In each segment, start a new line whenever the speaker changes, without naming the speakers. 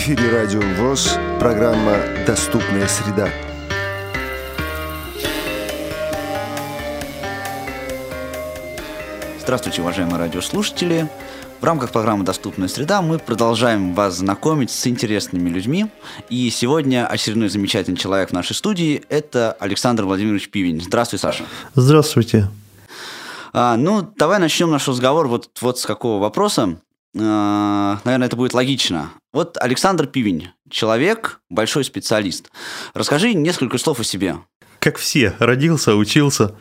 эфире Радио ВОЗ, программа «Доступная среда».
Здравствуйте, уважаемые радиослушатели. В рамках программы «Доступная среда» мы продолжаем вас знакомить с интересными людьми. И сегодня очередной замечательный человек в нашей студии – это Александр Владимирович Пивень. Здравствуй, Саша.
Здравствуйте.
А, ну, давай начнем наш разговор вот, вот с какого вопроса. А, наверное, это будет логично. Вот Александр Пивень, человек, большой специалист. Расскажи несколько слов о себе.
Как все, родился, учился,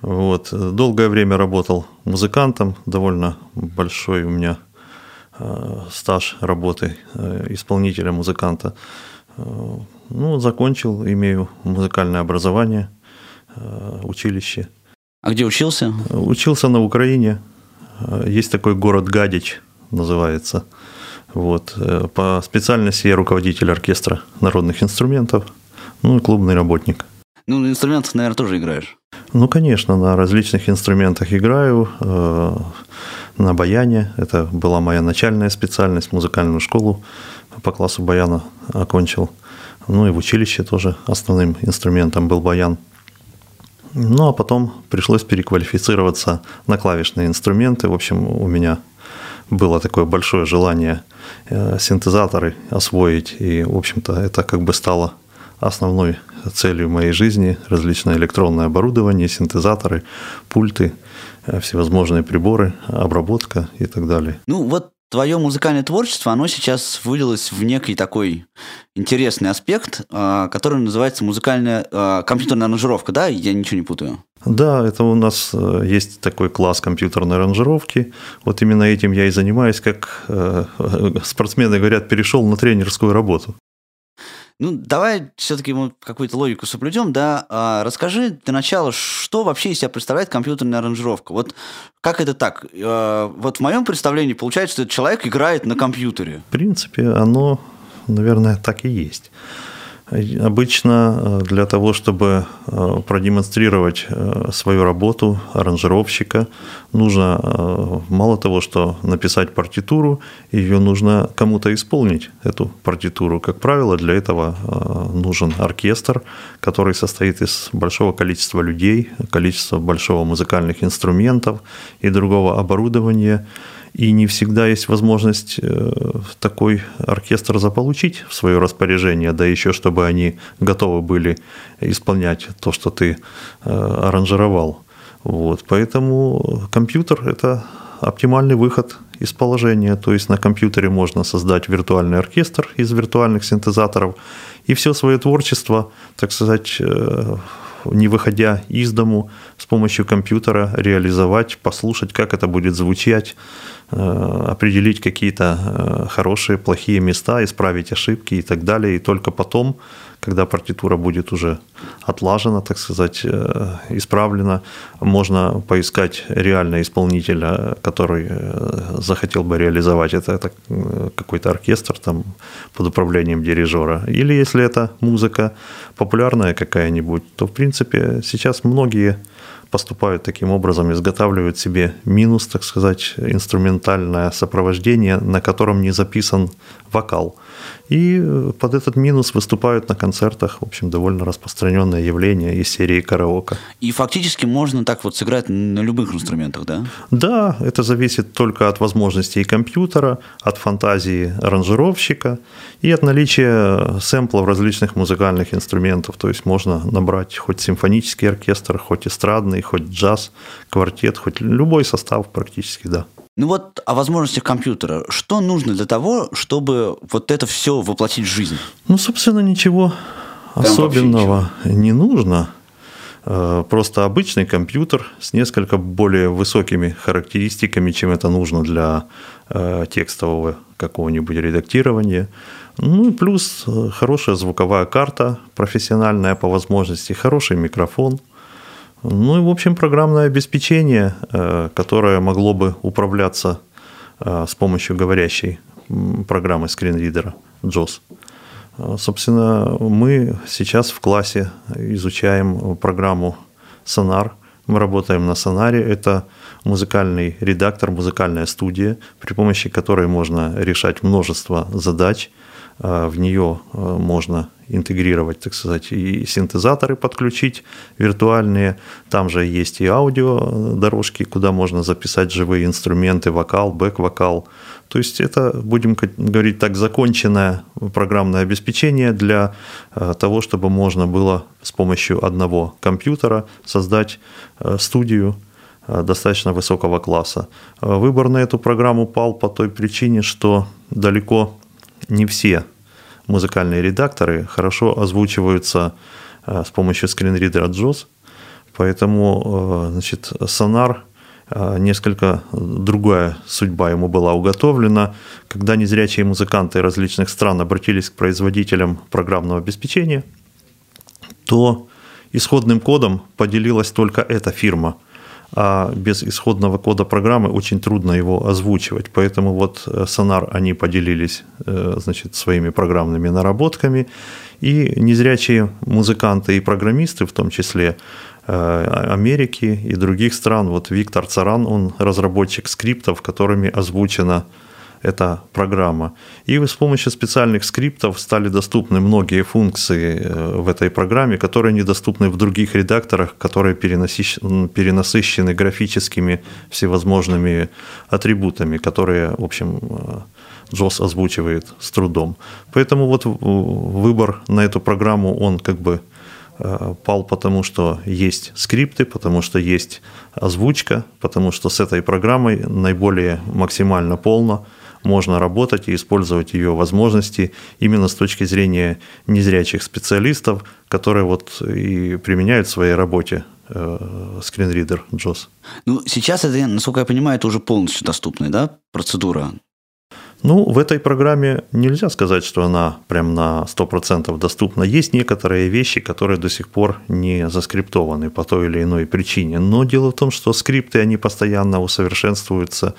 вот. Долгое время работал музыкантом, довольно большой у меня э, стаж работы э, исполнителя музыканта. Э, ну, закончил, имею музыкальное образование, училище.
А где учился?
Учился на Украине. Есть такой город Гадич, называется. Вот. Э, по специальности я руководитель оркестра народных инструментов, ну и клубный работник.
Ну, на инструментах, наверное, тоже играешь.
Ну, конечно, на различных инструментах играю. Э, на баяне. Это была моя начальная специальность. Музыкальную школу по классу баяна окончил. Ну и в училище тоже основным инструментом был баян. Ну а потом пришлось переквалифицироваться на клавишные инструменты. В общем, у меня было такое большое желание э, синтезаторы освоить. И, в общем-то, это как бы стало основной целью моей жизни различное электронное оборудование, синтезаторы, пульты, э, всевозможные приборы, обработка и так далее.
Ну вот твое музыкальное творчество, оно сейчас вылилось в некий такой интересный аспект, а, который называется музыкальная компьютерная аранжировка, да? Я ничего не путаю.
Да, это у нас э, есть такой класс компьютерной аранжировки. Вот именно этим я и занимаюсь, как э, спортсмены говорят, перешел на тренерскую работу.
Ну, давай все-таки мы какую-то логику соблюдем, да. А, расскажи для начала, что вообще из себя представляет компьютерная аранжировка? Вот как это так? А, вот в моем представлении получается, что человек играет на компьютере.
В принципе, оно, наверное, так и есть. Обычно э, для того, чтобы э, продемонстрировать э, свою работу аранжировщика, нужно мало того, что написать партитуру, ее нужно кому-то исполнить, эту партитуру. Как правило, для этого нужен оркестр, который состоит из большого количества людей, количества большого музыкальных инструментов и другого оборудования – и не всегда есть возможность э, такой оркестр заполучить в свое распоряжение, да еще чтобы они готовы были исполнять то, что ты э, аранжировал. Вот. Поэтому компьютер – это оптимальный выход из положения. То есть на компьютере можно создать виртуальный оркестр из виртуальных синтезаторов и все свое творчество, так сказать, э, не выходя из дому, с помощью компьютера реализовать, послушать, как это будет звучать, Э, определить какие-то э, хорошие, плохие места, исправить ошибки и так далее. И только потом, когда партитура будет уже отлажена, так сказать, э, исправлена, можно поискать реально исполнителя, который захотел бы реализовать это, это какой-то оркестр там под управлением дирижера. Или если это музыка популярная какая-нибудь, то в принципе сейчас многие поступают таким образом, изготавливают себе минус, так сказать, инструментальное сопровождение, на котором не записан вокал. И э, под этот минус выступают на концертах, в общем, довольно распространенное явление из серии караоке.
И фактически можно так вот сыграть на любых инструментах, да?
Да, это зависит только от возможностей компьютера, от фантазии аранжировщика и от наличия сэмплов различных музыкальных инструментов. То есть можно набрать хоть симфонический оркестр, хоть эстрадный, хоть джаз, квартет, хоть любой состав практически, да.
Ну вот о возможностях компьютера. Что нужно для того, чтобы вот это все воплотить в жизнь?
Ну, собственно, ничего Там особенного ничего. не нужно. Э, просто обычный компьютер с несколько более высокими характеристиками, чем это нужно для э, текстового какого-нибудь редактирования. Ну и плюс э, хорошая звуковая карта профессиональная по возможности, хороший микрофон – ну и, в общем, программное обеспечение, э, которое могло бы управляться э, с помощью говорящей программы скринридера JOS. Э, собственно, мы сейчас в классе изучаем программу Sonar. Мы работаем на Сонаре. Это музыкальный редактор, музыкальная студия, при помощи которой можно решать множество задач, в нее можно интегрировать, так сказать, и синтезаторы подключить виртуальные. Там же есть и аудио дорожки, куда можно записать живые инструменты, вокал, бэк-вокал. То есть это, будем говорить так, законченное программное обеспечение для э, того, чтобы можно было с помощью одного компьютера создать э, студию э, достаточно высокого класса. Выбор на эту программу пал по той причине, что далеко не все музыкальные редакторы хорошо озвучиваются э, с помощью скринридера JAWS, поэтому э, значит, Sonar э, несколько другая судьба ему была уготовлена. Когда незрячие музыканты различных стран обратились к производителям программного обеспечения, то исходным кодом поделилась только эта фирма – а без исходного кода программы очень трудно его озвучивать. Поэтому вот э, Sonar они поделились э, значит, своими программными наработками, и незрячие музыканты и программисты, в том числе э, Америки и других стран, вот Виктор Царан, он разработчик скриптов, которыми озвучено эта программа. И с помощью специальных скриптов стали доступны многие функции э, в этой программе, которые недоступны в других редакторах, которые перенасыщены графическими всевозможными атрибутами, которые, в общем, э, озвучивает с трудом. Поэтому вот выбор на эту программу, он как бы э, пал потому, что есть скрипты, потому что есть озвучка, потому что с этой программой наиболее максимально полно можно работать и использовать ее возможности именно с точки зрения незрячих специалистов, которые вот и применяют в своей работе э, скринридер JOS.
Ну, сейчас это, насколько я понимаю, это уже полностью доступная да, процедура.
Ну, в этой программе нельзя сказать, что она прям на 100% доступна. Есть некоторые вещи, которые до сих пор не заскриптованы по той или иной причине. Но дело в том, что скрипты, они постоянно усовершенствуются,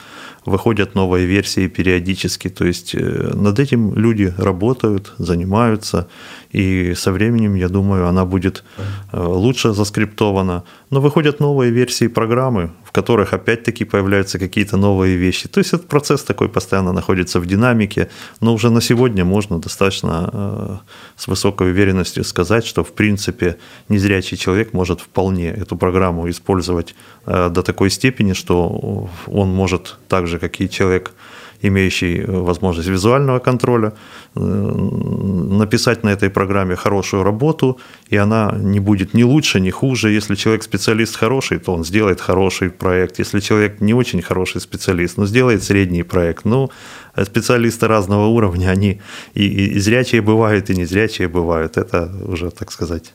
выходят новые версии периодически. То есть э, над этим люди работают, занимаются. И со временем, я думаю, она будет э, лучше заскриптована. Но выходят новые версии программы, в которых опять-таки появляются какие-то новые вещи. То есть этот процесс такой постоянно находится в динамике. Но уже на сегодня можно достаточно э, с высокой уверенностью сказать, что в принципе незрячий человек может вполне эту программу использовать до такой степени, что он может также же, как и человек, имеющий э, возможность визуального контроля, э, написать на этой программе хорошую работу, и она не будет ни лучше, ни хуже. Если человек специалист хороший, то он сделает хороший проект. Если человек не очень хороший специалист, но сделает средний проект. Ну, э, специалисты разного уровня, они и, и зрячие бывают, и незрячие бывают. Это уже, так сказать,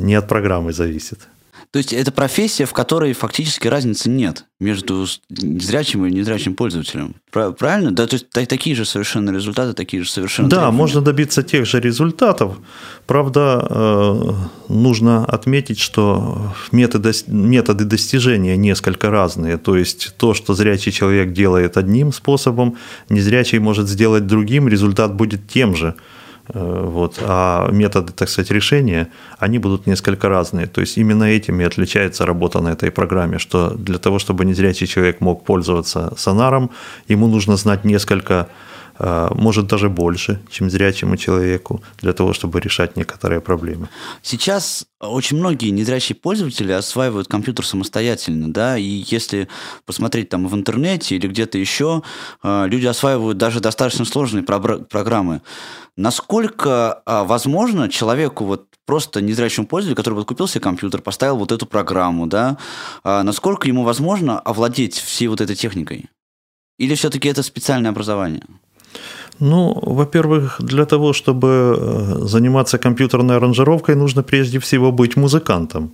не от программы зависит.
То есть это профессия, в которой фактически разницы нет между зрячим и незрячим пользователем. Правильно? Да, то есть такие же совершенно результаты, такие же совершенно.
Да, требования. можно добиться тех же результатов. Правда, э, нужно отметить, что методы, методы достижения несколько разные. То есть то, что зрячий человек делает одним способом, незрячий может сделать другим, результат будет тем же. Э, вот. А методы, так сказать, решения, они будут несколько разные. То есть именно этим и отличается работа на этой программе, что для того, чтобы незрячий человек мог пользоваться сонаром, ему нужно знать несколько может даже больше, чем зрячему человеку, для того, чтобы решать некоторые проблемы.
Сейчас очень многие незрячие пользователи осваивают компьютер самостоятельно, да, и если посмотреть там в интернете или где-то еще, э, люди осваивают даже достаточно сложные программы. Насколько а, возможно человеку, вот просто незрячему пользователю, который вот купил себе компьютер, поставил вот эту программу, да, а, насколько ему возможно овладеть всей вот этой техникой? Или все-таки это специальное образование?
Ну, во-первых, для того, чтобы э, заниматься компьютерной аранжировкой, нужно прежде всего быть музыкантом.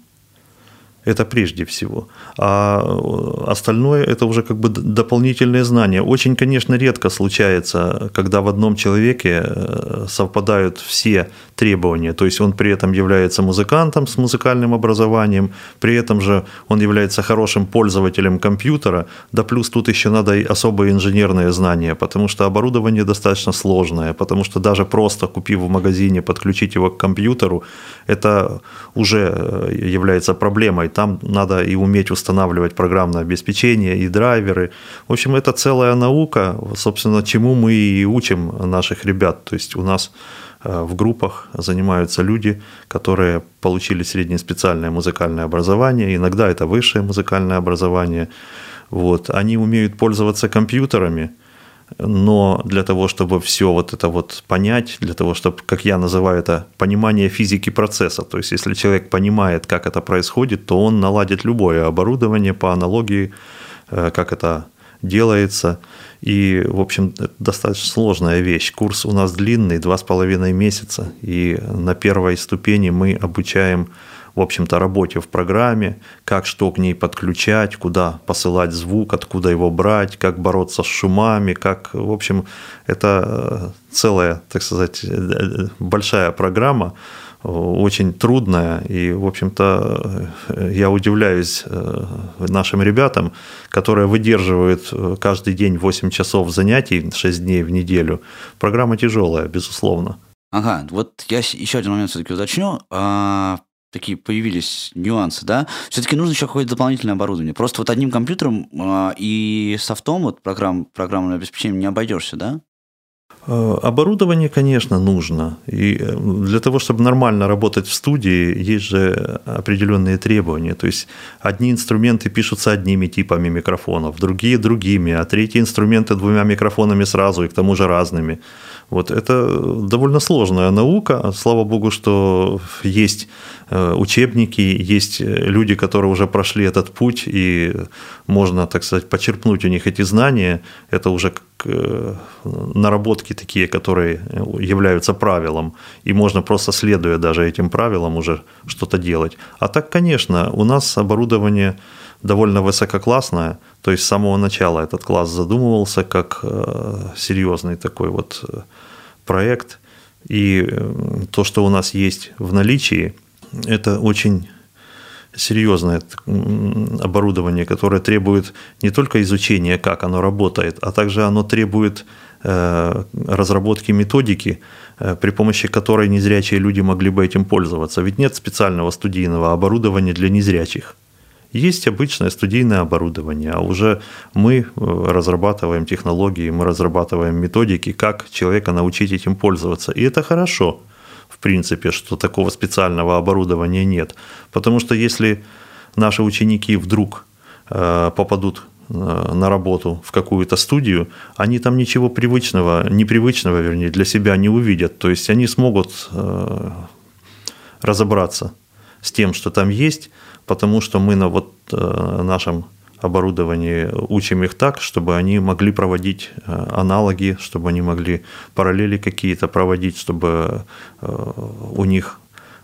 Это прежде всего. А э, остальное это уже как бы дополнительные знания. Очень, конечно, редко случается, когда в одном человеке э, совпадают все требования. То есть он при этом является музыкантом с музыкальным образованием, при этом же он является хорошим пользователем компьютера, да плюс тут еще надо и особые инженерные знания, потому что оборудование достаточно сложное, потому что даже просто купив в магазине, подключить его к компьютеру, это уже э, является проблемой там надо и уметь устанавливать программное обеспечение, и драйверы. В общем, это целая наука, собственно, чему мы и учим наших ребят. То есть у нас э, в группах занимаются люди, которые получили среднеспециальное музыкальное образование, иногда это высшее музыкальное образование. Вот. Они умеют пользоваться компьютерами – но для того, чтобы все вот это вот понять, для того, чтобы, как я называю это, понимание физики процесса, то есть если человек понимает, как это происходит, то он наладит любое оборудование по аналогии, э, как это делается. И, в общем, это достаточно сложная вещь. Курс у нас длинный, два с половиной месяца, и на первой ступени мы обучаем в общем-то, работе в программе, как что к ней подключать, куда посылать звук, откуда его брать, как бороться с шумами, как, в общем, это э, целая, так сказать, э, э, большая программа, очень трудная, и, в общем-то, я удивляюсь нашим ребятам, которые выдерживают каждый день 8 часов занятий, 6 дней в неделю. Программа тяжелая, безусловно.
Ага, вот я еще один момент все-таки уточню. Такие появились нюансы, да, все-таки нужно еще какое-то дополнительное оборудование. Просто вот одним компьютером э, и софтом, вот программ, программным обеспечением не обойдешься, да?
Э, оборудование, конечно, нужно. И э, для того, чтобы нормально работать в студии, есть же определенные требования. То есть одни инструменты пишутся одними типами микрофонов, другие другими, а третьи инструменты двумя микрофонами сразу и к тому же разными. Вот это довольно сложная наука. Слава богу, что есть э, учебники, есть люди, которые уже прошли этот путь, и можно, так сказать, почерпнуть у них эти знания. Это уже э, наработки такие, которые являются правилом, и можно просто следуя даже этим правилам уже что-то делать. А так, конечно, у нас оборудование довольно высококлассное, то есть с самого начала этот класс задумывался как э, серьезный такой вот проект. И э, то, что у нас есть в наличии, это очень серьезное оборудование, которое требует не только изучения, как оно работает, а также оно требует э, разработки методики, э, при помощи которой незрячие люди могли бы этим пользоваться. Ведь нет специального студийного оборудования для незрячих. Есть обычное студийное оборудование, а уже мы э, разрабатываем технологии, мы разрабатываем методики, как человека научить этим пользоваться. И это хорошо, в принципе, что такого специального оборудования нет. Потому что если наши ученики вдруг э, попадут э, на работу в какую-то студию, они там ничего привычного, непривычного, вернее, для себя не увидят. То есть они смогут разобраться с тем, что там есть, потому что мы на вот э, нашем оборудовании учим их так, чтобы они могли проводить э, аналоги, чтобы они могли параллели какие-то проводить, чтобы э, у них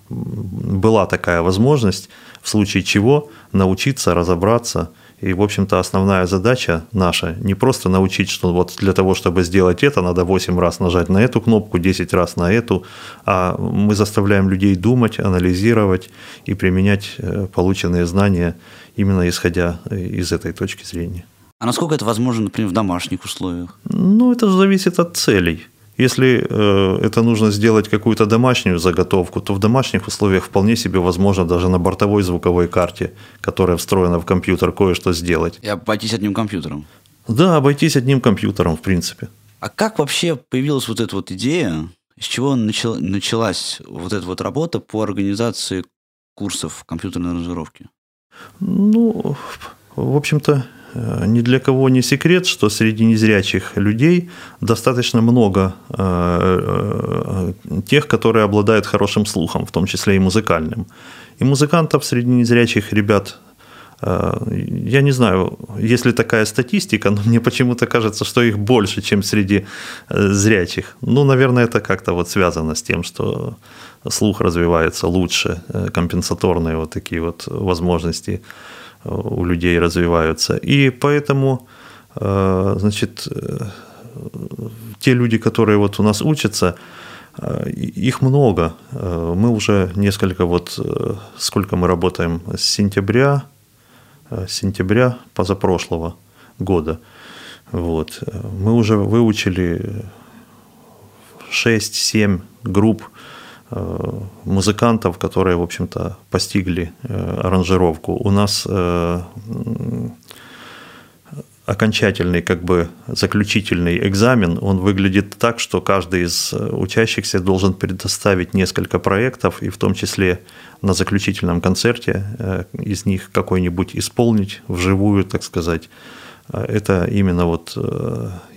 была такая возможность, в случае чего научиться разобраться – и, в общем-то, основная задача наша не просто научить, что вот для того, чтобы сделать это, надо 8 раз нажать на эту кнопку, 10 раз на эту, а мы заставляем людей думать, анализировать и применять э, полученные знания именно исходя из этой точки зрения.
А насколько это возможно, например, в домашних условиях?
Ну, это же зависит от целей. Если э, это нужно сделать какую-то домашнюю заготовку, то в домашних условиях вполне себе возможно даже на бортовой звуковой карте, которая встроена в компьютер, кое-что сделать.
И обойтись одним компьютером.
Да, обойтись одним компьютером, в принципе.
А как вообще появилась вот эта вот идея, с чего начал, началась вот эта вот работа по организации курсов компьютерной аранжировки?
Ну, в общем-то, ни для кого не секрет, что среди незрячих людей достаточно много э, э, тех, которые обладают хорошим слухом, в том числе и музыкальным. И музыкантов среди незрячих ребят я не знаю, есть ли такая статистика, но мне почему-то кажется, что их больше, чем среди зрячих. Ну, наверное, это как-то вот связано с тем, что слух развивается лучше, компенсаторные вот такие вот возможности у людей развиваются. И поэтому, э, значит, э, те люди, которые вот у нас учатся, э, их много. Мы уже несколько вот, сколько мы работаем, с сентября, с сентября позапрошлого года. Вот. Мы уже выучили 6-7 групп музыкантов, которые, в общем-то, постигли аранжировку. У нас окончательный, как бы заключительный экзамен, он выглядит так, что каждый из э, учащихся должен предоставить несколько проектов, и в том числе на заключительном концерте э, из них какой-нибудь исполнить вживую, так сказать. Э, это именно вот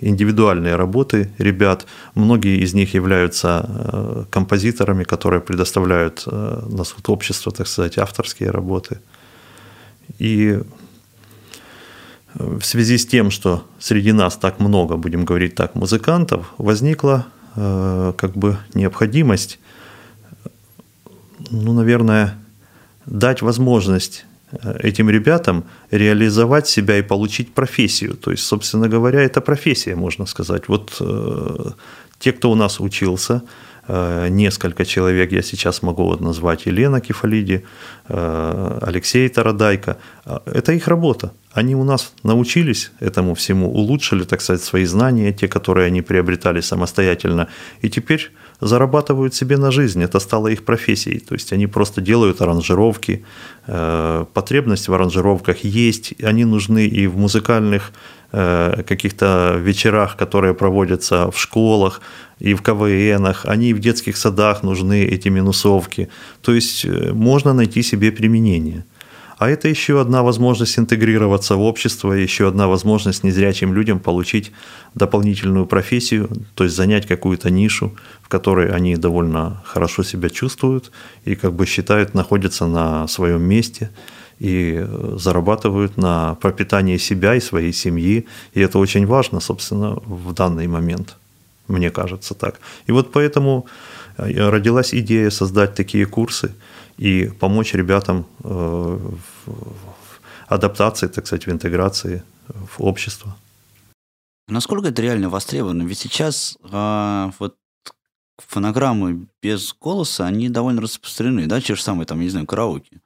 индивидуальные работы ребят. Многие из них являются композиторами, которые предоставляют на суд общества, так сказать, авторские работы. И в связи с тем, что среди нас так много, будем говорить так, музыкантов, возникла э, как бы необходимость, ну, наверное, дать возможность э, этим ребятам реализовать себя и получить профессию. То есть, собственно говоря, это профессия, можно сказать. Вот э, те, кто у нас учился, Э, несколько человек, я сейчас могу вот назвать Елена Кефалиди, э, Алексей Тарадайко. Э, это их работа. Они у нас научились этому всему, улучшили, так сказать, свои знания, те, которые они приобретали самостоятельно, и теперь зарабатывают себе на жизнь. Это стало их профессией. То есть они просто делают аранжировки. Потребность в аранжировках есть. Они нужны и в музыкальных каких-то вечерах, которые проводятся в школах и в КВНах, они в детских садах нужны, эти минусовки. То есть э, можно найти себе применение. А это еще одна возможность интегрироваться в общество, еще одна возможность незрячим людям получить дополнительную профессию, то есть занять какую-то нишу, в которой они довольно хорошо себя чувствуют и как бы считают, находятся на своем месте и э, зарабатывают на пропитание себя и своей семьи. И это очень важно, собственно, в данный момент мне кажется так. И вот поэтому э, родилась идея создать такие курсы и помочь ребятам э, в адаптации, так сказать, в интеграции в общество.
Насколько это реально востребовано? Ведь сейчас а, вот фонограммы без голоса, они довольно распространены, да, те же самые, там, не знаю, караоке.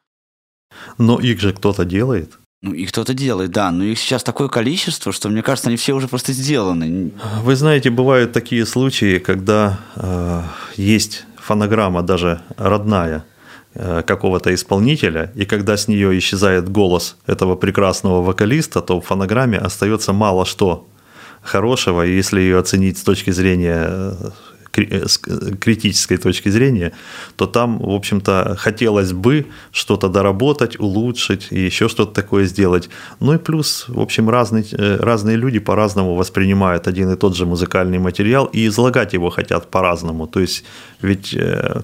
Но их же кто-то делает.
Ну, и кто-то делает, да, но их сейчас такое количество, что, мне кажется, они все уже просто сделаны.
Вы знаете, бывают такие случаи, когда э, есть фонограмма даже родная какого-то исполнителя, и когда с нее исчезает голос этого прекрасного вокалиста, то в фонограмме остается мало что хорошего, и если ее оценить с точки зрения э, Э, с критической точки зрения, то там, в общем-то, хотелось бы что-то доработать, улучшить и еще что-то такое сделать. Ну и плюс, в общем, разные, э, разные люди по-разному воспринимают один и тот же музыкальный материал и излагать его хотят по-разному. То есть ведь э,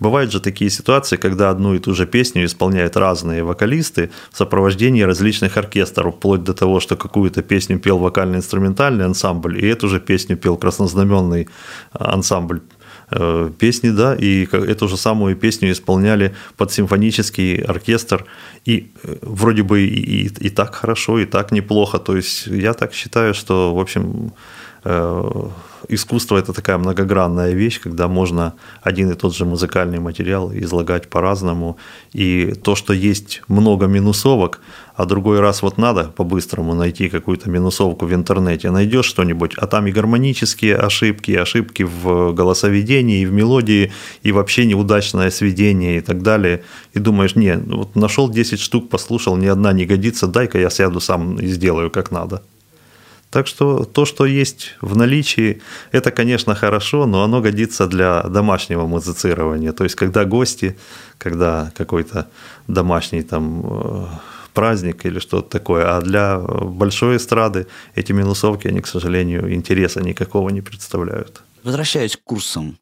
Бывают же такие ситуации, когда одну и ту же песню исполняют разные вокалисты в сопровождении различных оркестров, вплоть до того, что какую-то песню пел вокально-инструментальный ансамбль, и эту же песню пел краснознаменный а, ансамбль э, песни, да, и эту же самую песню исполняли под симфонический оркестр, и э, вроде бы и, и, и так хорошо, и так неплохо, то есть я так считаю, что, в общем, э, искусство это такая многогранная вещь, когда можно один и тот же музыкальный материал излагать по-разному. И то, что есть много минусовок, а другой раз вот надо по-быстрому найти какую-то минусовку в интернете, найдешь что-нибудь, а там и гармонические ошибки, и ошибки в голосоведении, и в мелодии, и вообще неудачное сведение и так далее. И думаешь, не, вот нашел 10 штук, послушал, ни одна не годится, дай-ка я сяду сам и сделаю как надо. Так что то, что есть в наличии, это, конечно, хорошо, но оно годится для домашнего музицирования. То есть, когда гости, когда какой-то домашний там э, праздник или что-то такое. А для большой эстрады эти минусовки, они, к сожалению, интереса никакого не представляют.
Возвращаясь к курсам.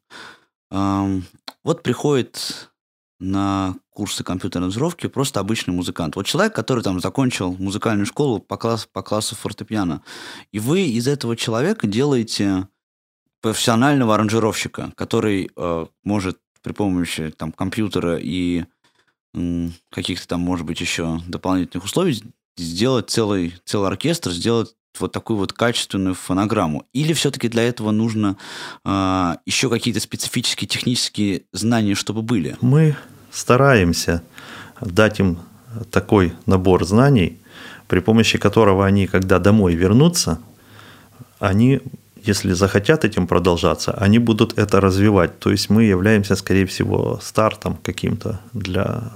Вот приходит на курсы компьютерной аранжировки просто обычный музыкант. Вот человек, который там закончил музыкальную школу по, класс, по классу фортепиано, и вы из этого человека делаете профессионального аранжировщика, который э, может при помощи там компьютера и э, каких-то там, может быть, еще дополнительных условий сделать целый, целый оркестр, сделать вот такую вот качественную фонограмму? Или все-таки для этого нужно э, еще какие-то специфические технические знания, чтобы были?
Мы стараемся дать им такой набор знаний, при помощи которого они, когда домой вернутся, они если захотят этим продолжаться, они будут это развивать. То есть мы являемся, скорее всего, стартом каким-то для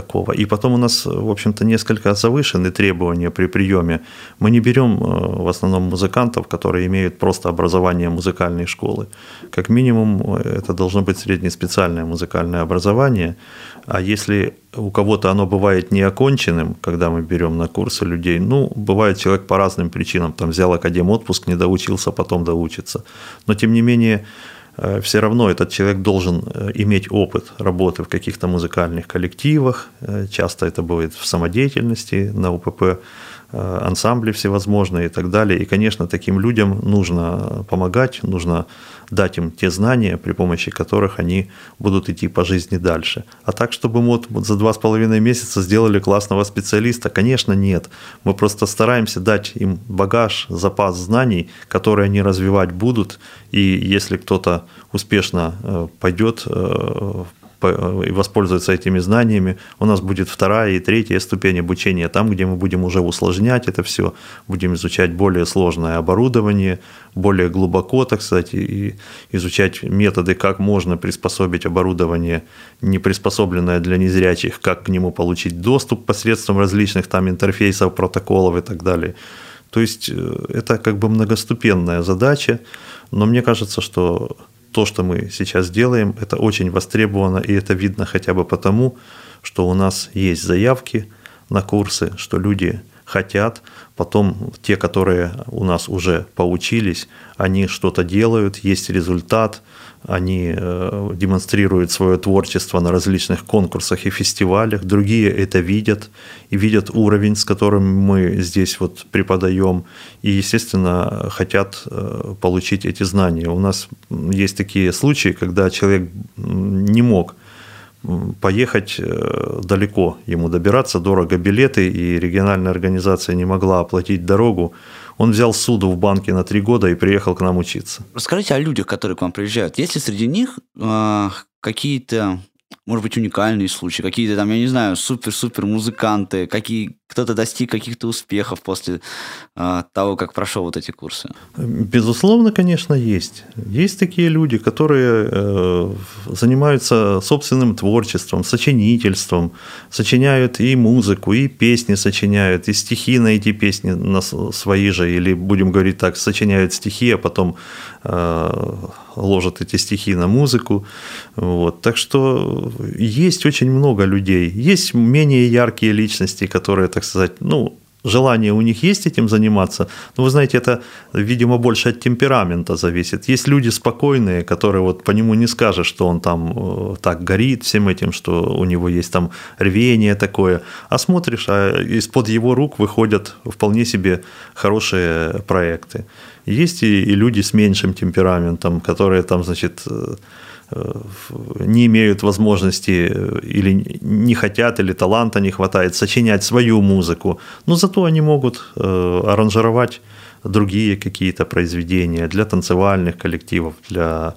такого. И потом у нас, в общем-то, несколько завышены требования при приеме. Мы не берем э, в основном музыкантов, которые имеют просто образование музыкальной школы. Как минимум, э, это должно быть среднеспециальное музыкальное образование. А если у кого-то оно бывает неоконченным, когда мы берем на курсы людей, ну, бывает человек по разным причинам, там взял академ отпуск, не доучился, потом доучится. Но, тем не менее, все равно этот человек должен э, иметь опыт работы в каких-то музыкальных коллективах. Э, часто это будет в самодеятельности, на УПП ансамбли всевозможные и так далее. И, конечно, таким людям нужно помогать, нужно дать им те знания, при помощи которых они будут идти по жизни дальше. А так, чтобы мы вот за два с половиной месяца сделали классного специалиста, конечно, нет. Мы просто стараемся дать им багаж, запас знаний, которые они развивать будут. И если кто-то успешно э, пойдет э, и воспользоваться этими знаниями, у нас будет вторая и третья ступень обучения, там, где мы будем уже усложнять это все, будем изучать более сложное оборудование, более глубоко, так сказать, и изучать методы, как можно приспособить оборудование, не приспособленное для незрячих, как к нему получить доступ посредством различных там интерфейсов, протоколов и так далее. То есть э, это как бы многоступенная задача, но мне кажется, что то, что мы сейчас делаем, это очень востребовано, и это видно хотя бы потому, что у нас есть заявки на курсы, что люди хотят, потом те, которые у нас уже поучились, они что-то делают, есть результат, они э, демонстрируют свое творчество на различных конкурсах и фестивалях, другие это видят и видят уровень, с которым мы здесь вот преподаем, и, естественно, хотят э, получить эти знания. У нас есть такие случаи, когда человек не мог поехать э, далеко, ему добираться, дорого билеты, и региональная организация не могла оплатить дорогу, он взял суду в банке на три года и приехал к нам учиться.
Расскажите о людях, которые к вам приезжают. Есть ли среди них э, какие-то может быть, уникальные случаи, какие-то там, я не знаю, супер-супер музыканты, какие, кто-то достиг каких-то успехов после э, того, как прошел вот эти курсы?
Безусловно, конечно, есть. Есть такие люди, которые э, занимаются собственным творчеством, сочинительством, сочиняют и музыку, и песни сочиняют, и стихи на эти песни на свои же, или, будем говорить так, сочиняют стихи, а потом э, ложат эти стихи на музыку. Вот. Так что есть очень много людей. Есть менее яркие личности, которые, так сказать, ну, желание у них есть этим заниматься, но вы знаете, это, видимо, больше от темперамента зависит. Есть люди спокойные, которые вот по нему не скажешь, что он там э, так горит всем этим, что у него есть там рвение такое, а смотришь, а из-под его рук выходят вполне себе хорошие проекты. Есть и, и люди с меньшим темпераментом, которые там, значит, э, не имеют возможности э, или не хотят, или таланта не хватает сочинять свою музыку, но зато они могут аранжировать другие какие-то произведения для танцевальных коллективов, для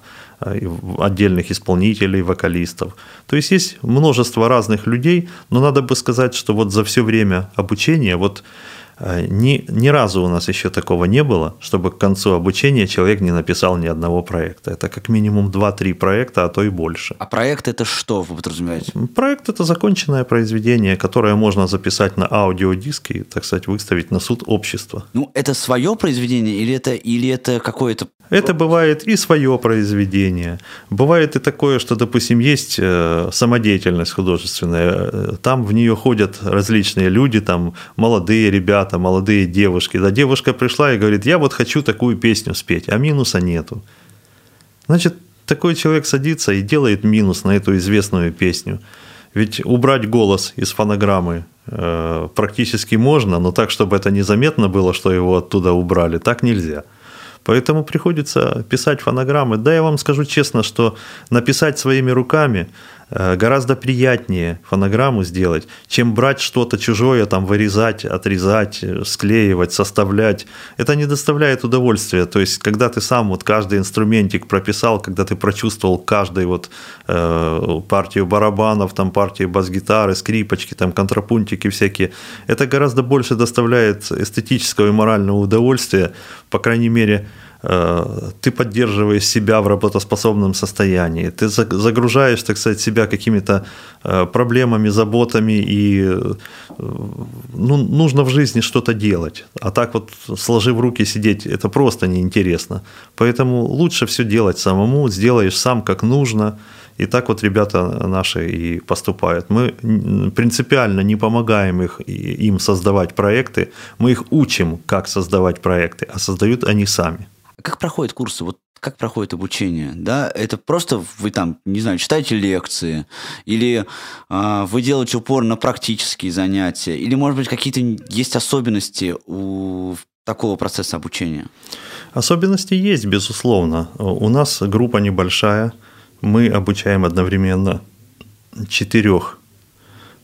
отдельных исполнителей, вокалистов. То есть есть множество разных людей, но надо бы сказать, что вот за все время обучения вот Э, ни, ни разу у нас еще такого не было, чтобы к концу обучения человек не написал ни одного проекта. Это как минимум 2-3 проекта, а то и больше.
А проект это что вы подразумеваете?
Проект это законченное произведение, которое можно записать на аудиодиск и, так сказать, выставить на суд общества.
Ну, это свое произведение или это, или это какое-то
это бывает и свое произведение. Бывает и такое, что, допустим, есть э, самодеятельность художественная. Э, там в нее ходят различные люди, там молодые ребята, молодые девушки. Да, девушка пришла и говорит, я вот хочу такую песню спеть, а минуса нету. Значит, такой человек садится и делает минус на эту известную песню. Ведь убрать голос из фонограммы э, практически можно, но так, чтобы это незаметно было, что его оттуда убрали, так нельзя. Поэтому приходится писать фонограммы. Да, я вам скажу честно, что написать своими руками гораздо приятнее фонограмму сделать, чем брать что-то чужое, там вырезать, отрезать, э, склеивать, составлять. Это не доставляет удовольствия. То есть, когда ты сам вот каждый инструментик прописал, когда ты прочувствовал каждую вот э, партию барабанов, там партию бас-гитары, скрипочки, там контрапунтики всякие, это гораздо больше доставляет эстетического и морального удовольствия, по крайней мере, ты поддерживаешь себя в работоспособном состоянии, ты загружаешь, так сказать, себя какими-то проблемами, заботами, и ну, нужно в жизни что-то делать. А так вот, сложив руки, сидеть, это просто неинтересно. Поэтому лучше все делать самому, сделаешь сам, как нужно, и так вот ребята наши и поступают. Мы принципиально не помогаем их, им создавать проекты, мы их учим, как создавать проекты, а создают они сами.
Как проходят курсы? Вот как проходит обучение, да, это просто вы там, не знаю, читаете лекции, или э, вы делаете упор на практические занятия, или, может быть, какие-то есть особенности у такого процесса обучения?
Особенности есть, безусловно. У нас группа небольшая, мы обучаем одновременно четырех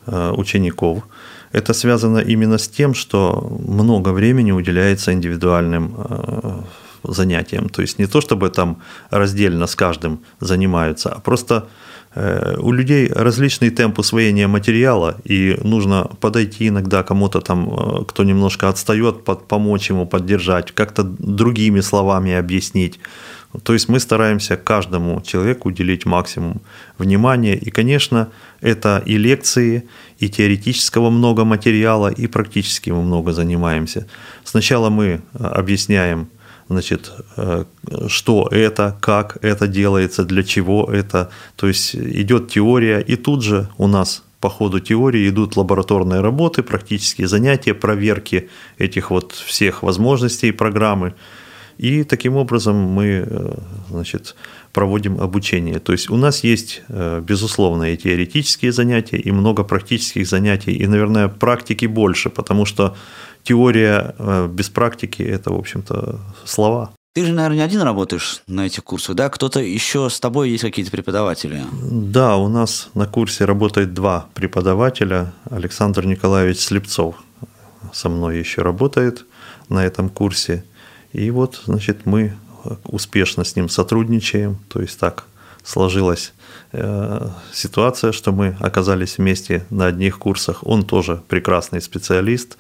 э, учеников. Это связано именно с тем, что много времени уделяется индивидуальным э, занятиям. То есть не то, чтобы там раздельно с каждым занимаются, а просто э, у людей различный темп усвоения материала, и нужно подойти иногда кому-то там, кто немножко отстает, помочь ему, поддержать, как-то другими словами объяснить. То есть мы стараемся каждому человеку уделить максимум внимания. И, конечно, это и лекции, и теоретического много материала, и практически мы много занимаемся. Сначала мы э, объясняем, значит, э, что это, как это делается, для чего это. То есть идет теория, и тут же у нас по ходу теории идут лабораторные работы, практические занятия, проверки этих вот всех возможностей программы. И таким образом мы э, значит, проводим обучение. То есть у нас есть, э, безусловно, и теоретические занятия, и много практических занятий, и, наверное, практики больше, потому что теория э, без практики – это, в общем-то, слова.
Ты же, наверное, не один работаешь на этих курсах, да? Кто-то еще с тобой есть какие-то преподаватели?
Да, у нас на курсе работает два преподавателя. Александр Николаевич Слепцов со мной еще работает на этом курсе – и вот, значит, мы успешно с ним сотрудничаем, то есть так сложилась э, ситуация, что мы оказались вместе на одних курсах. Он тоже прекрасный специалист,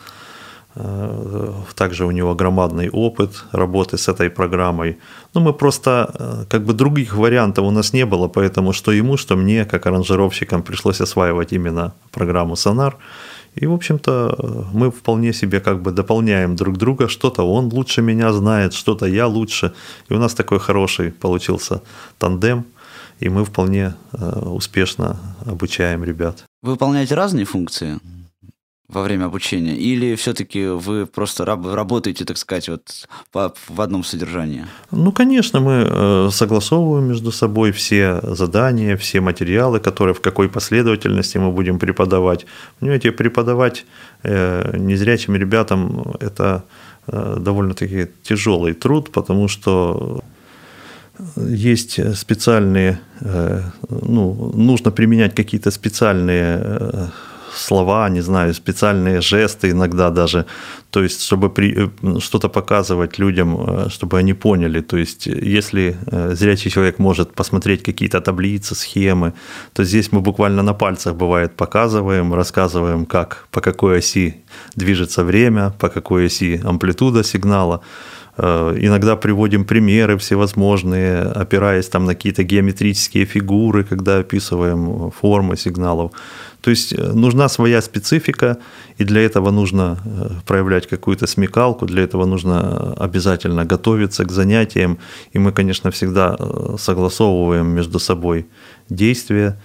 также у него громадный опыт работы с этой программой. Но мы просто, э, как бы других вариантов у нас не было, поэтому что ему, что мне, как аранжировщикам, пришлось осваивать именно программу Sonar. И, в общем-то, мы вполне себе как бы дополняем друг друга. Что-то он лучше меня знает, что-то я лучше. И у нас такой хороший получился тандем. И мы вполне э, успешно обучаем ребят.
Вы выполняете разные функции? Во время обучения? Или все-таки вы просто раб- работаете, так сказать, вот по, в одном содержании?
Ну, конечно, мы э, согласовываем между собой все задания, все материалы, которые в какой последовательности мы будем преподавать. Понимаете, преподавать э, незрячим ребятам – это э, довольно-таки тяжелый труд, потому что есть специальные, ну, нужно применять какие-то специальные слова, не знаю, специальные жесты иногда даже, то есть чтобы при, э, что-то показывать людям, э, чтобы они поняли. То есть если э, зрячий человек может посмотреть какие-то таблицы, схемы, то здесь мы буквально на пальцах бывает показываем, рассказываем, как, по какой оси движется время, по какой оси амплитуда сигнала. Иногда приводим примеры всевозможные, опираясь там на какие-то геометрические фигуры, когда описываем формы сигналов. То есть э, нужна своя специфика, и для этого нужно э, проявлять какую-то смекалку, для этого нужно обязательно готовиться к занятиям. И мы, конечно, всегда э, согласовываем между собой действия,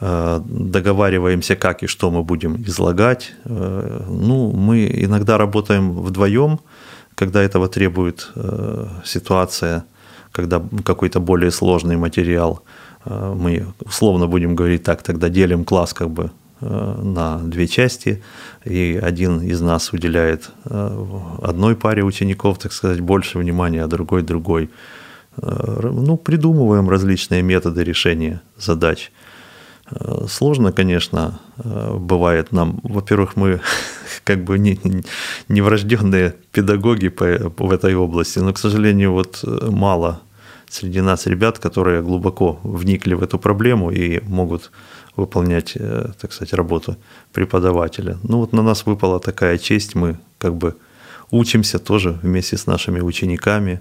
договариваемся, как и что мы будем излагать. Ну, мы иногда работаем вдвоем, когда этого требует ситуация, когда какой-то более сложный материал – Э, мы условно будем говорить так, тогда делим класс как бы э, на две части, и один из нас уделяет э, одной паре учеников, так сказать, больше внимания, а другой другой. Ну, придумываем различные методы решения задач. Сложно, конечно, бывает нам. Во-первых, мы как бы не, не педагоги по, в этой области, но, к сожалению, вот мало среди нас ребят, которые глубоко вникли в эту проблему и могут выполнять, э, так сказать, работу преподавателя. Ну вот на нас выпала такая честь, мы как бы учимся тоже вместе с нашими учениками,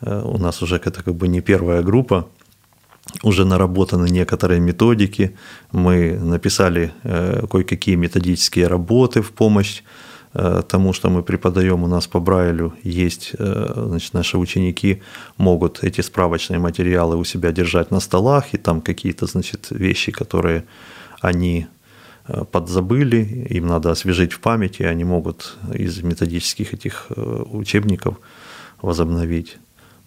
у нас уже это как бы не первая группа, уже наработаны некоторые методики, мы написали кое-какие методические работы в помощь тому, что мы преподаем. У нас по Брайлю, есть, значит, наши ученики могут эти справочные материалы у себя держать на столах, и там какие-то, значит, вещи, которые они Э, подзабыли, им надо освежить в памяти, они могут из методических этих э, учебников возобновить.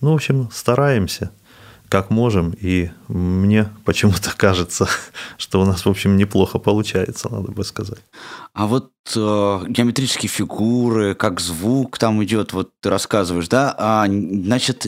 Ну, в общем, стараемся, как можем, и мне почему-то кажется, что у нас, в общем, неплохо получается, надо бы сказать.
А вот э, геометрические фигуры, как звук там идет, вот ты рассказываешь, да, а, значит,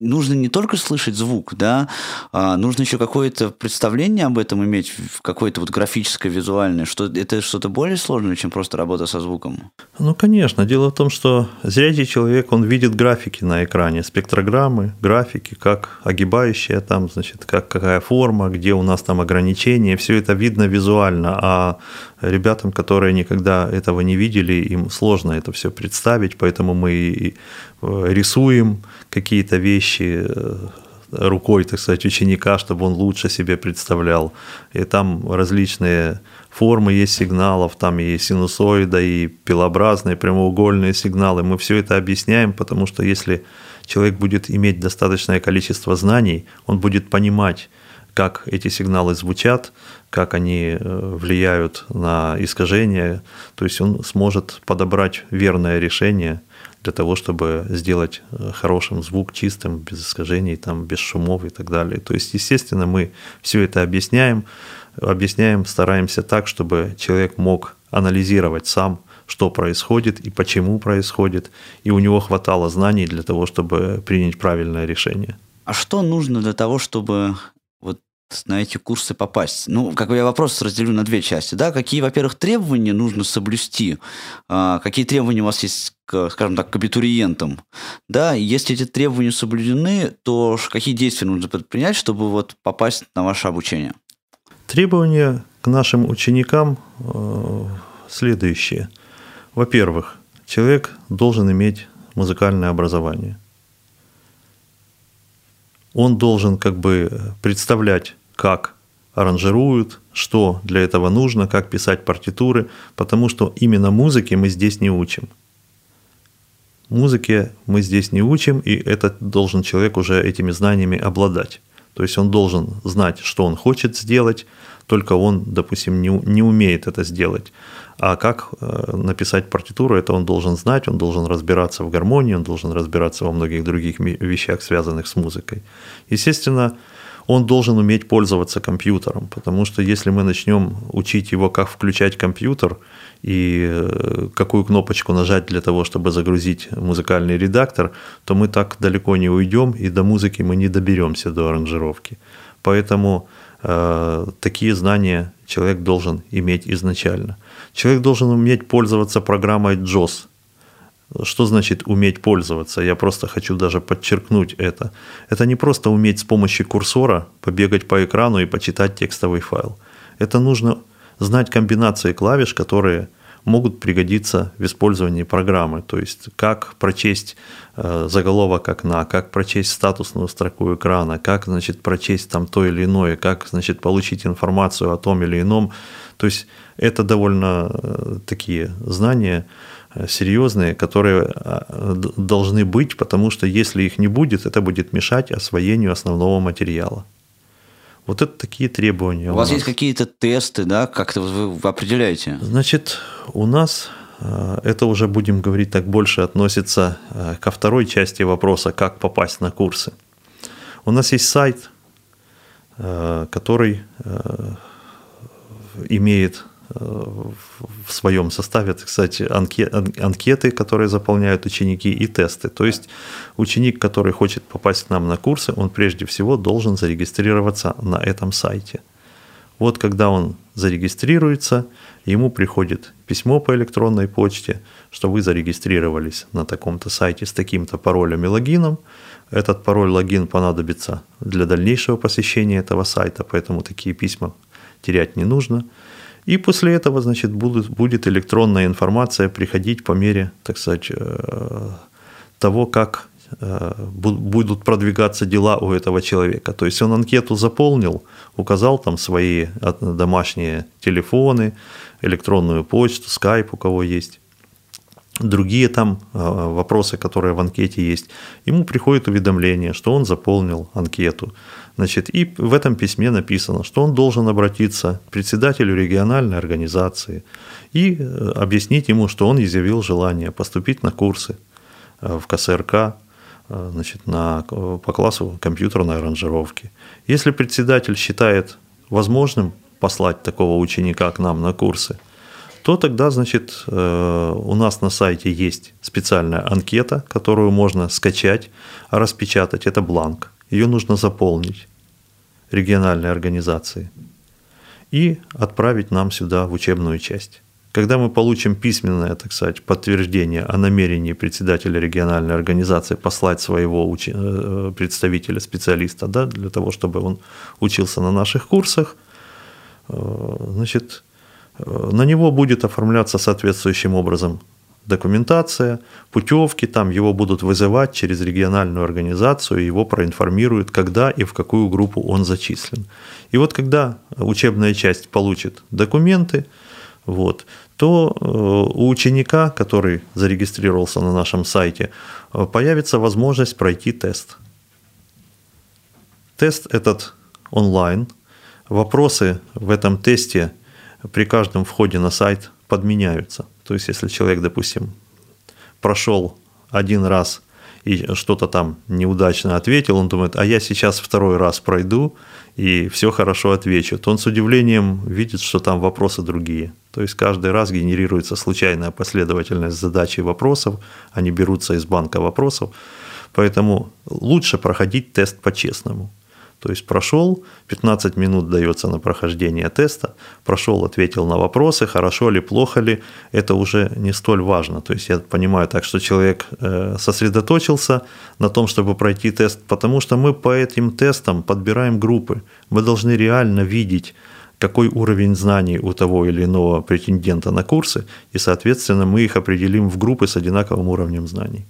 нужно не только слышать звук, да, а нужно еще какое-то представление об этом иметь, какое-то вот графическое, визуальное, что это что-то более сложное, чем просто работа со звуком.
Ну, конечно. Дело в том, что зрячий человек, он видит графики на экране, спектрограммы, графики, как огибающая там, значит, как, какая форма, где у нас там ограничения, все это видно визуально, а ребятам, которые никогда этого не видели, им сложно это все представить, поэтому мы э, рисуем какие-то вещи э, рукой, так сказать, ученика, чтобы он лучше себе представлял. И там различные формы есть сигналов, там и синусоида, и пилообразные, прямоугольные сигналы. Мы все это объясняем, потому что если человек будет иметь достаточное количество знаний, он будет понимать, как эти сигналы звучат, как они э, влияют на искажения. То есть он сможет подобрать верное решение для того, чтобы сделать э, хорошим звук, чистым, без искажений, там, без шумов и так далее. То есть, естественно, мы все это объясняем, объясняем, стараемся так, чтобы человек мог анализировать сам, что происходит и почему происходит, и у него хватало знаний для того, чтобы принять правильное решение.
А что нужно для того, чтобы на эти курсы попасть? Ну, как бы я вопрос разделю на две части, да, какие, во-первых, требования нужно соблюсти, а, какие требования у вас есть, к, скажем так, к абитуриентам, да, и если эти требования соблюдены, то какие действия нужно предпринять, чтобы вот попасть на ваше обучение?
Требования к нашим ученикам э, следующие. Во-первых, человек должен иметь музыкальное образование – он должен как бы представлять, как аранжируют, что для этого нужно, как писать партитуры, потому что именно музыке мы здесь не учим. Музыке мы здесь не учим, и этот должен человек уже этими знаниями обладать. То есть он должен знать, что он хочет сделать, только он, допустим, не, не умеет это сделать. А как э, написать партитуру, это он должен знать, он должен разбираться в гармонии, он должен разбираться во многих других вещах, связанных с музыкой. Естественно, он должен уметь пользоваться компьютером, потому что если мы начнем учить его, как включать компьютер и э, какую кнопочку нажать для того, чтобы загрузить музыкальный редактор, то мы так далеко не уйдем, и до музыки мы не доберемся до аранжировки. Поэтому такие знания человек должен иметь изначально. Человек должен уметь пользоваться программой JOS. Что значит уметь пользоваться? Я просто хочу даже подчеркнуть это. Это не просто уметь с помощью курсора побегать по экрану и почитать текстовый файл. Это нужно знать комбинации клавиш, которые могут пригодиться в использовании программы. То есть как прочесть э, заголовок окна, как прочесть статусную строку экрана, как значит, прочесть там то или иное, как значит, получить информацию о том или ином. То есть это довольно э, такие знания э, серьезные, которые должны быть, потому что если их не будет, это будет мешать освоению основного материала. Вот это такие требования.
У, у вас есть какие-то тесты, да, как-то вы определяете?
Значит, у нас э, это уже, будем говорить так, больше относится э, ко второй части вопроса, как попасть на курсы. У нас есть сайт, э, который имеет в своем составе, кстати, анкеты, которые заполняют ученики, и тесты. То есть ученик, который хочет попасть к нам на курсы, он прежде всего должен зарегистрироваться на этом сайте. Вот когда он зарегистрируется, ему приходит письмо по электронной почте, что вы зарегистрировались на таком-то сайте с таким-то паролем и логином. Этот пароль, логин понадобится для дальнейшего посещения этого сайта, поэтому такие письма терять не нужно – и после этого, значит, будет, будет электронная информация приходить по мере, так сказать, э, того, как э, будут продвигаться дела у этого человека. То есть он анкету заполнил, указал там свои домашние телефоны, электронную почту, скайп у кого есть, другие там э, вопросы, которые в анкете есть. Ему приходит уведомление, что он заполнил анкету. Значит, и в этом письме написано, что он должен обратиться к председателю региональной организации и э, объяснить ему, что он изъявил желание поступить на курсы э, в КСРК э, значит, на, по классу компьютерной аранжировки. Если председатель считает возможным послать такого ученика к нам на курсы, то тогда, значит, у нас на сайте есть специальная анкета, которую можно скачать, распечатать. Это бланк ее нужно заполнить региональной организации и отправить нам сюда в учебную часть. Когда мы получим письменное, так сказать, подтверждение о намерении председателя региональной организации послать своего уч... Э, представителя, специалиста, да, для того, чтобы он учился на наших курсах, э, значит, э, на него будет оформляться соответствующим образом документация, путевки, там его будут вызывать через региональную организацию, его проинформируют, когда и в какую группу он зачислен. И вот когда учебная часть получит документы, вот, то э, у ученика, который зарегистрировался на нашем сайте, э, появится возможность пройти тест. Тест этот онлайн. Вопросы в этом тесте при каждом входе на сайт подменяются – то есть, если человек, допустим, прошел один раз и что-то там неудачно ответил, он думает, а я сейчас второй раз пройду и все хорошо отвечу, то он с удивлением видит, что там вопросы другие. То есть каждый раз генерируется случайная последовательность задач и вопросов, они берутся из банка вопросов, поэтому лучше проходить тест по-честному. То есть прошел, 15 минут дается на прохождение теста, прошел, ответил на вопросы, хорошо ли, плохо ли, это уже не столь важно. То есть я понимаю так, что человек э, сосредоточился на том, чтобы пройти тест, потому что мы по этим тестам подбираем группы. Мы должны реально видеть, какой уровень знаний у того или иного претендента на курсы, и, соответственно, мы их определим в группы с одинаковым уровнем знаний.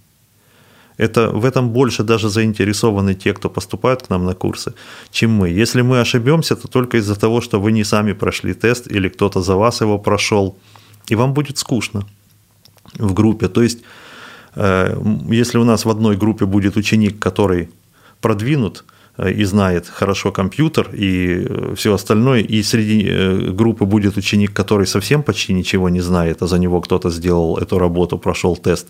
Это, в этом больше даже заинтересованы те, кто поступает к нам на курсы, чем мы. Если мы ошибемся, то только из-за того, что вы не сами прошли тест или кто-то за вас его прошел, и вам будет скучно в группе. То есть, э, если у нас в одной группе будет ученик, который продвинут, э, и знает хорошо компьютер и э, все остальное, и среди группы будет ученик, который совсем почти ничего не знает, а за него кто-то сделал эту работу, прошел тест,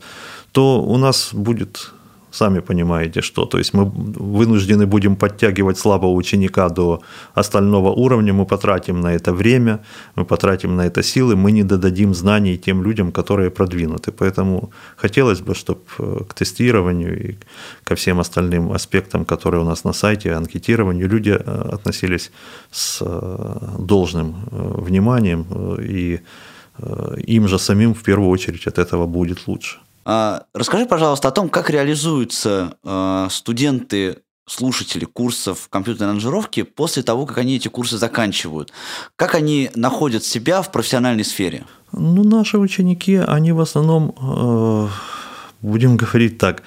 то у нас будет сами понимаете, что. То есть мы вынуждены будем подтягивать слабого ученика до остального уровня, мы потратим на это время, мы потратим на это силы, мы не додадим знаний тем людям, которые продвинуты. Поэтому хотелось бы, чтобы э, к тестированию и ко всем остальным аспектам, которые у нас на сайте, анкетированию, люди э, относились с э, должным вниманием, и им же самим в первую очередь от этого будет лучше.
А, расскажи, пожалуйста, о том, как реализуются а, студенты слушатели курсов компьютерной аранжировки после того, как они эти курсы заканчивают? Как они находят себя в профессиональной сфере?
Ну, наши ученики, они в основном, э, будем говорить так,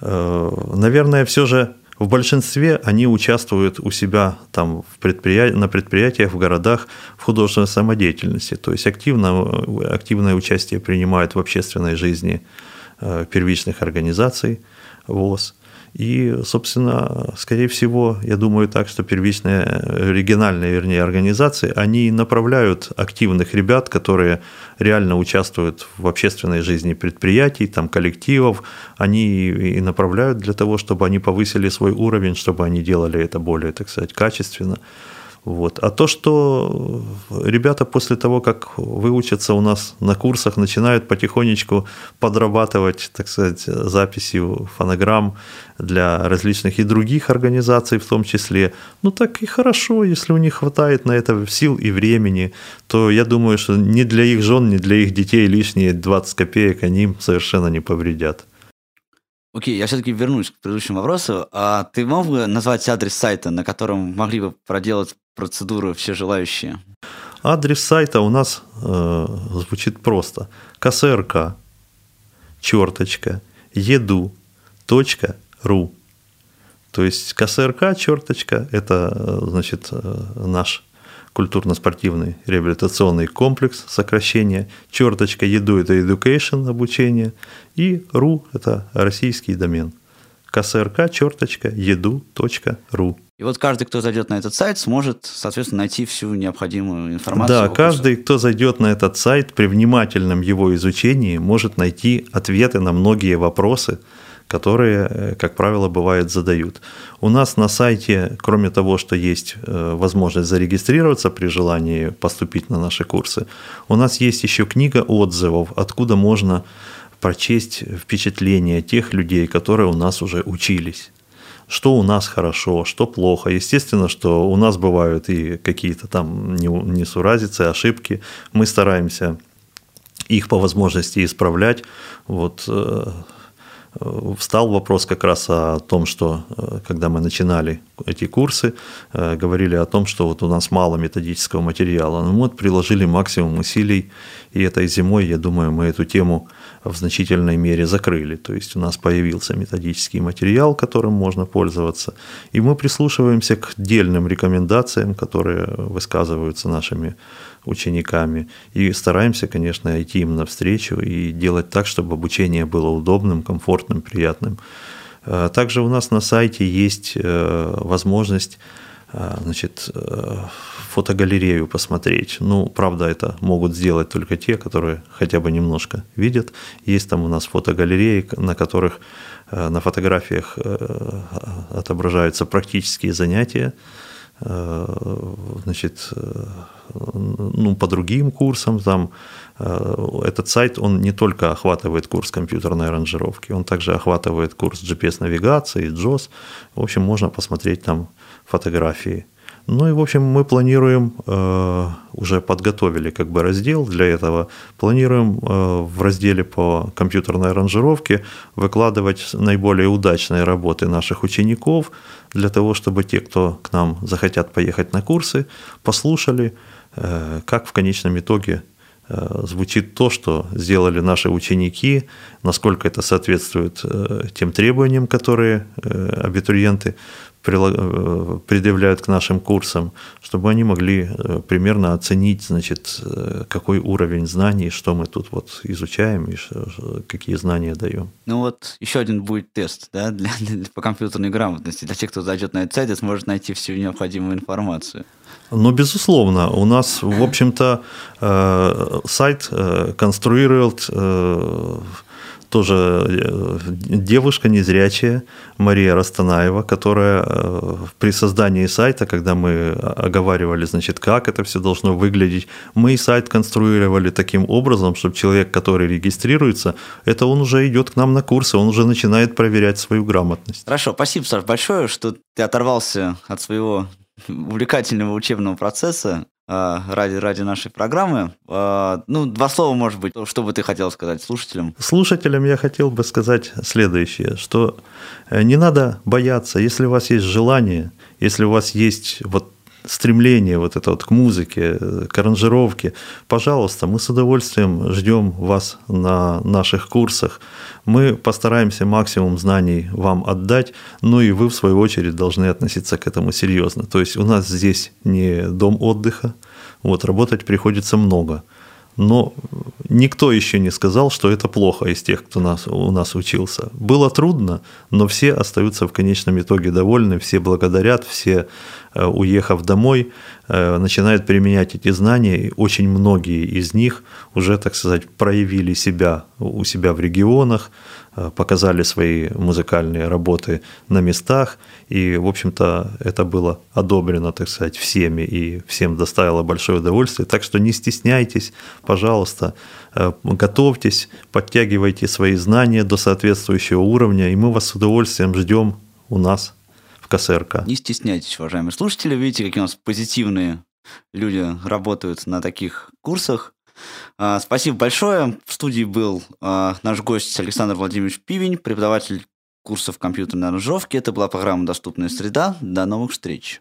э, наверное, все же в большинстве они участвуют у себя там в предприятии, на предприятиях, в городах в художественной самодеятельности. То есть активно, активное участие принимают в общественной жизни Э, первичных организаций ВОЗ. И, собственно, скорее всего, я думаю так, что первичные, э, региональные, вернее, организации, они направляют активных ребят, которые реально участвуют в общественной жизни предприятий, там, коллективов, они и направляют для того, чтобы они повысили свой уровень, чтобы они делали это более, так сказать, качественно. Вот. А то, что ребята после того, как выучатся у нас на курсах, начинают потихонечку подрабатывать, так сказать, записью фонограмм для различных и других организаций в том числе, ну так и хорошо, если у них хватает на это сил и времени, то я думаю, что ни для их жен, ни для их детей лишние 20 копеек они им совершенно не повредят.
Окей, я все-таки вернусь к предыдущему вопросу. А ты мог бы назвать адрес сайта, на котором могли бы проделать процедуру все желающие?
Адрес сайта у нас э, звучит просто. КСРК, черточка, еду, еду.ру. То есть КСРК, черточка, это, значит, наш культурно-спортивный реабилитационный комплекс, сокращение, черточка еду – это education, обучение, и ру – это российский домен. КСРК, черточка, еду.ру.
И вот каждый, кто зайдет на этот сайт, сможет, соответственно, найти всю необходимую информацию.
Да, каждый, кто зайдет на этот сайт, при внимательном его изучении, может найти ответы на многие вопросы, которые, э, как правило, бывает задают. У нас на сайте, кроме того, что есть э, возможность зарегистрироваться при желании поступить на наши курсы, у нас есть еще книга отзывов, откуда можно прочесть впечатления тех людей, которые у нас уже учились что у нас хорошо, что плохо. Естественно, что у нас бывают и какие-то там несуразицы, ошибки. Мы стараемся их по возможности исправлять. Вот э, встал вопрос как раз о том, что э, когда мы начинали эти курсы, э, говорили о том, что вот у нас мало методического материала. Мы вот приложили максимум усилий, и этой зимой, я думаю, мы эту тему в значительной мере закрыли. То есть у нас появился методический материал, которым можно пользоваться, и мы прислушиваемся к дельным рекомендациям, которые высказываются нашими учениками, и стараемся, конечно, идти им навстречу и делать так, чтобы обучение было удобным, комфортным, приятным. Э, также у нас на сайте есть э, возможность э, значит, фотогалерею посмотреть. Ну, правда, это могут сделать только те, которые хотя бы немножко видят. Есть там у нас фотогалереи, на которых на фотографиях отображаются практические занятия, значит, ну, по другим курсам. Там, э, этот сайт, он не только охватывает курс компьютерной аранжировки, он также охватывает курс GPS-навигации, JOS. В общем, можно посмотреть там фотографии. Ну и, в общем, мы планируем, э, уже подготовили как бы раздел для этого, планируем э, в разделе по компьютерной аранжировке выкладывать наиболее удачные работы наших учеников, для того, чтобы те, кто к нам захотят поехать на курсы, послушали, Э, как в конечном итоге звучит то, что сделали наши ученики, насколько это соответствует тем требованиям, которые абитуриенты предъявляют к нашим курсам, чтобы они могли примерно оценить, значит, какой уровень знаний, что мы тут вот изучаем и какие знания даем.
Ну вот еще один будет тест да, для, для, по компьютерной грамотности. Для тех, кто зайдет на этот сайт и сможет найти всю необходимую информацию.
Ну, безусловно, у нас, в общем-то, э, сайт э, конструирует э, тоже девушка незрячая Мария Растанаева, которая при создании сайта, когда мы оговаривали, значит, как это все должно выглядеть, мы сайт конструировали таким образом, чтобы человек, который регистрируется, это он уже идет к нам на курсы, он уже начинает проверять свою грамотность.
Хорошо, спасибо, Саш, большое, что ты оторвался от своего увлекательного учебного процесса ради, ради нашей программы. А, ну, два слова, может быть, что бы ты хотел сказать слушателям?
Слушателям я хотел бы сказать следующее, что э, не надо бояться, если у вас есть желание, если у вас есть вот стремление вот это вот к музыке, к аранжировке, пожалуйста, мы с удовольствием ждем вас на наших курсах. Мы постараемся максимум знаний вам отдать, ну и вы, в свою очередь, должны относиться к этому серьезно. То есть у нас здесь не дом отдыха, вот, работать приходится много – но никто еще не сказал, что это плохо из тех, кто нас, у нас учился. Было трудно, но все остаются в конечном итоге довольны, все благодарят, все, э, уехав домой, э, начинают применять эти знания, и очень многие из них уже, так сказать, проявили себя у себя в регионах, показали свои музыкальные работы на местах, и, в общем-то, это было одобрено, так сказать, всеми, и всем доставило большое удовольствие. Так что не стесняйтесь, пожалуйста, э, готовьтесь, подтягивайте свои знания до соответствующего уровня, и мы вас с удовольствием ждем у нас в КСРК.
Не стесняйтесь, уважаемые слушатели, видите, какие у нас позитивные люди работают на таких курсах. А, спасибо большое. В студии был а, наш гость Александр Владимирович Пивень, преподаватель курсов компьютерной аранжировки. Это была программа «Доступная среда». До новых встреч.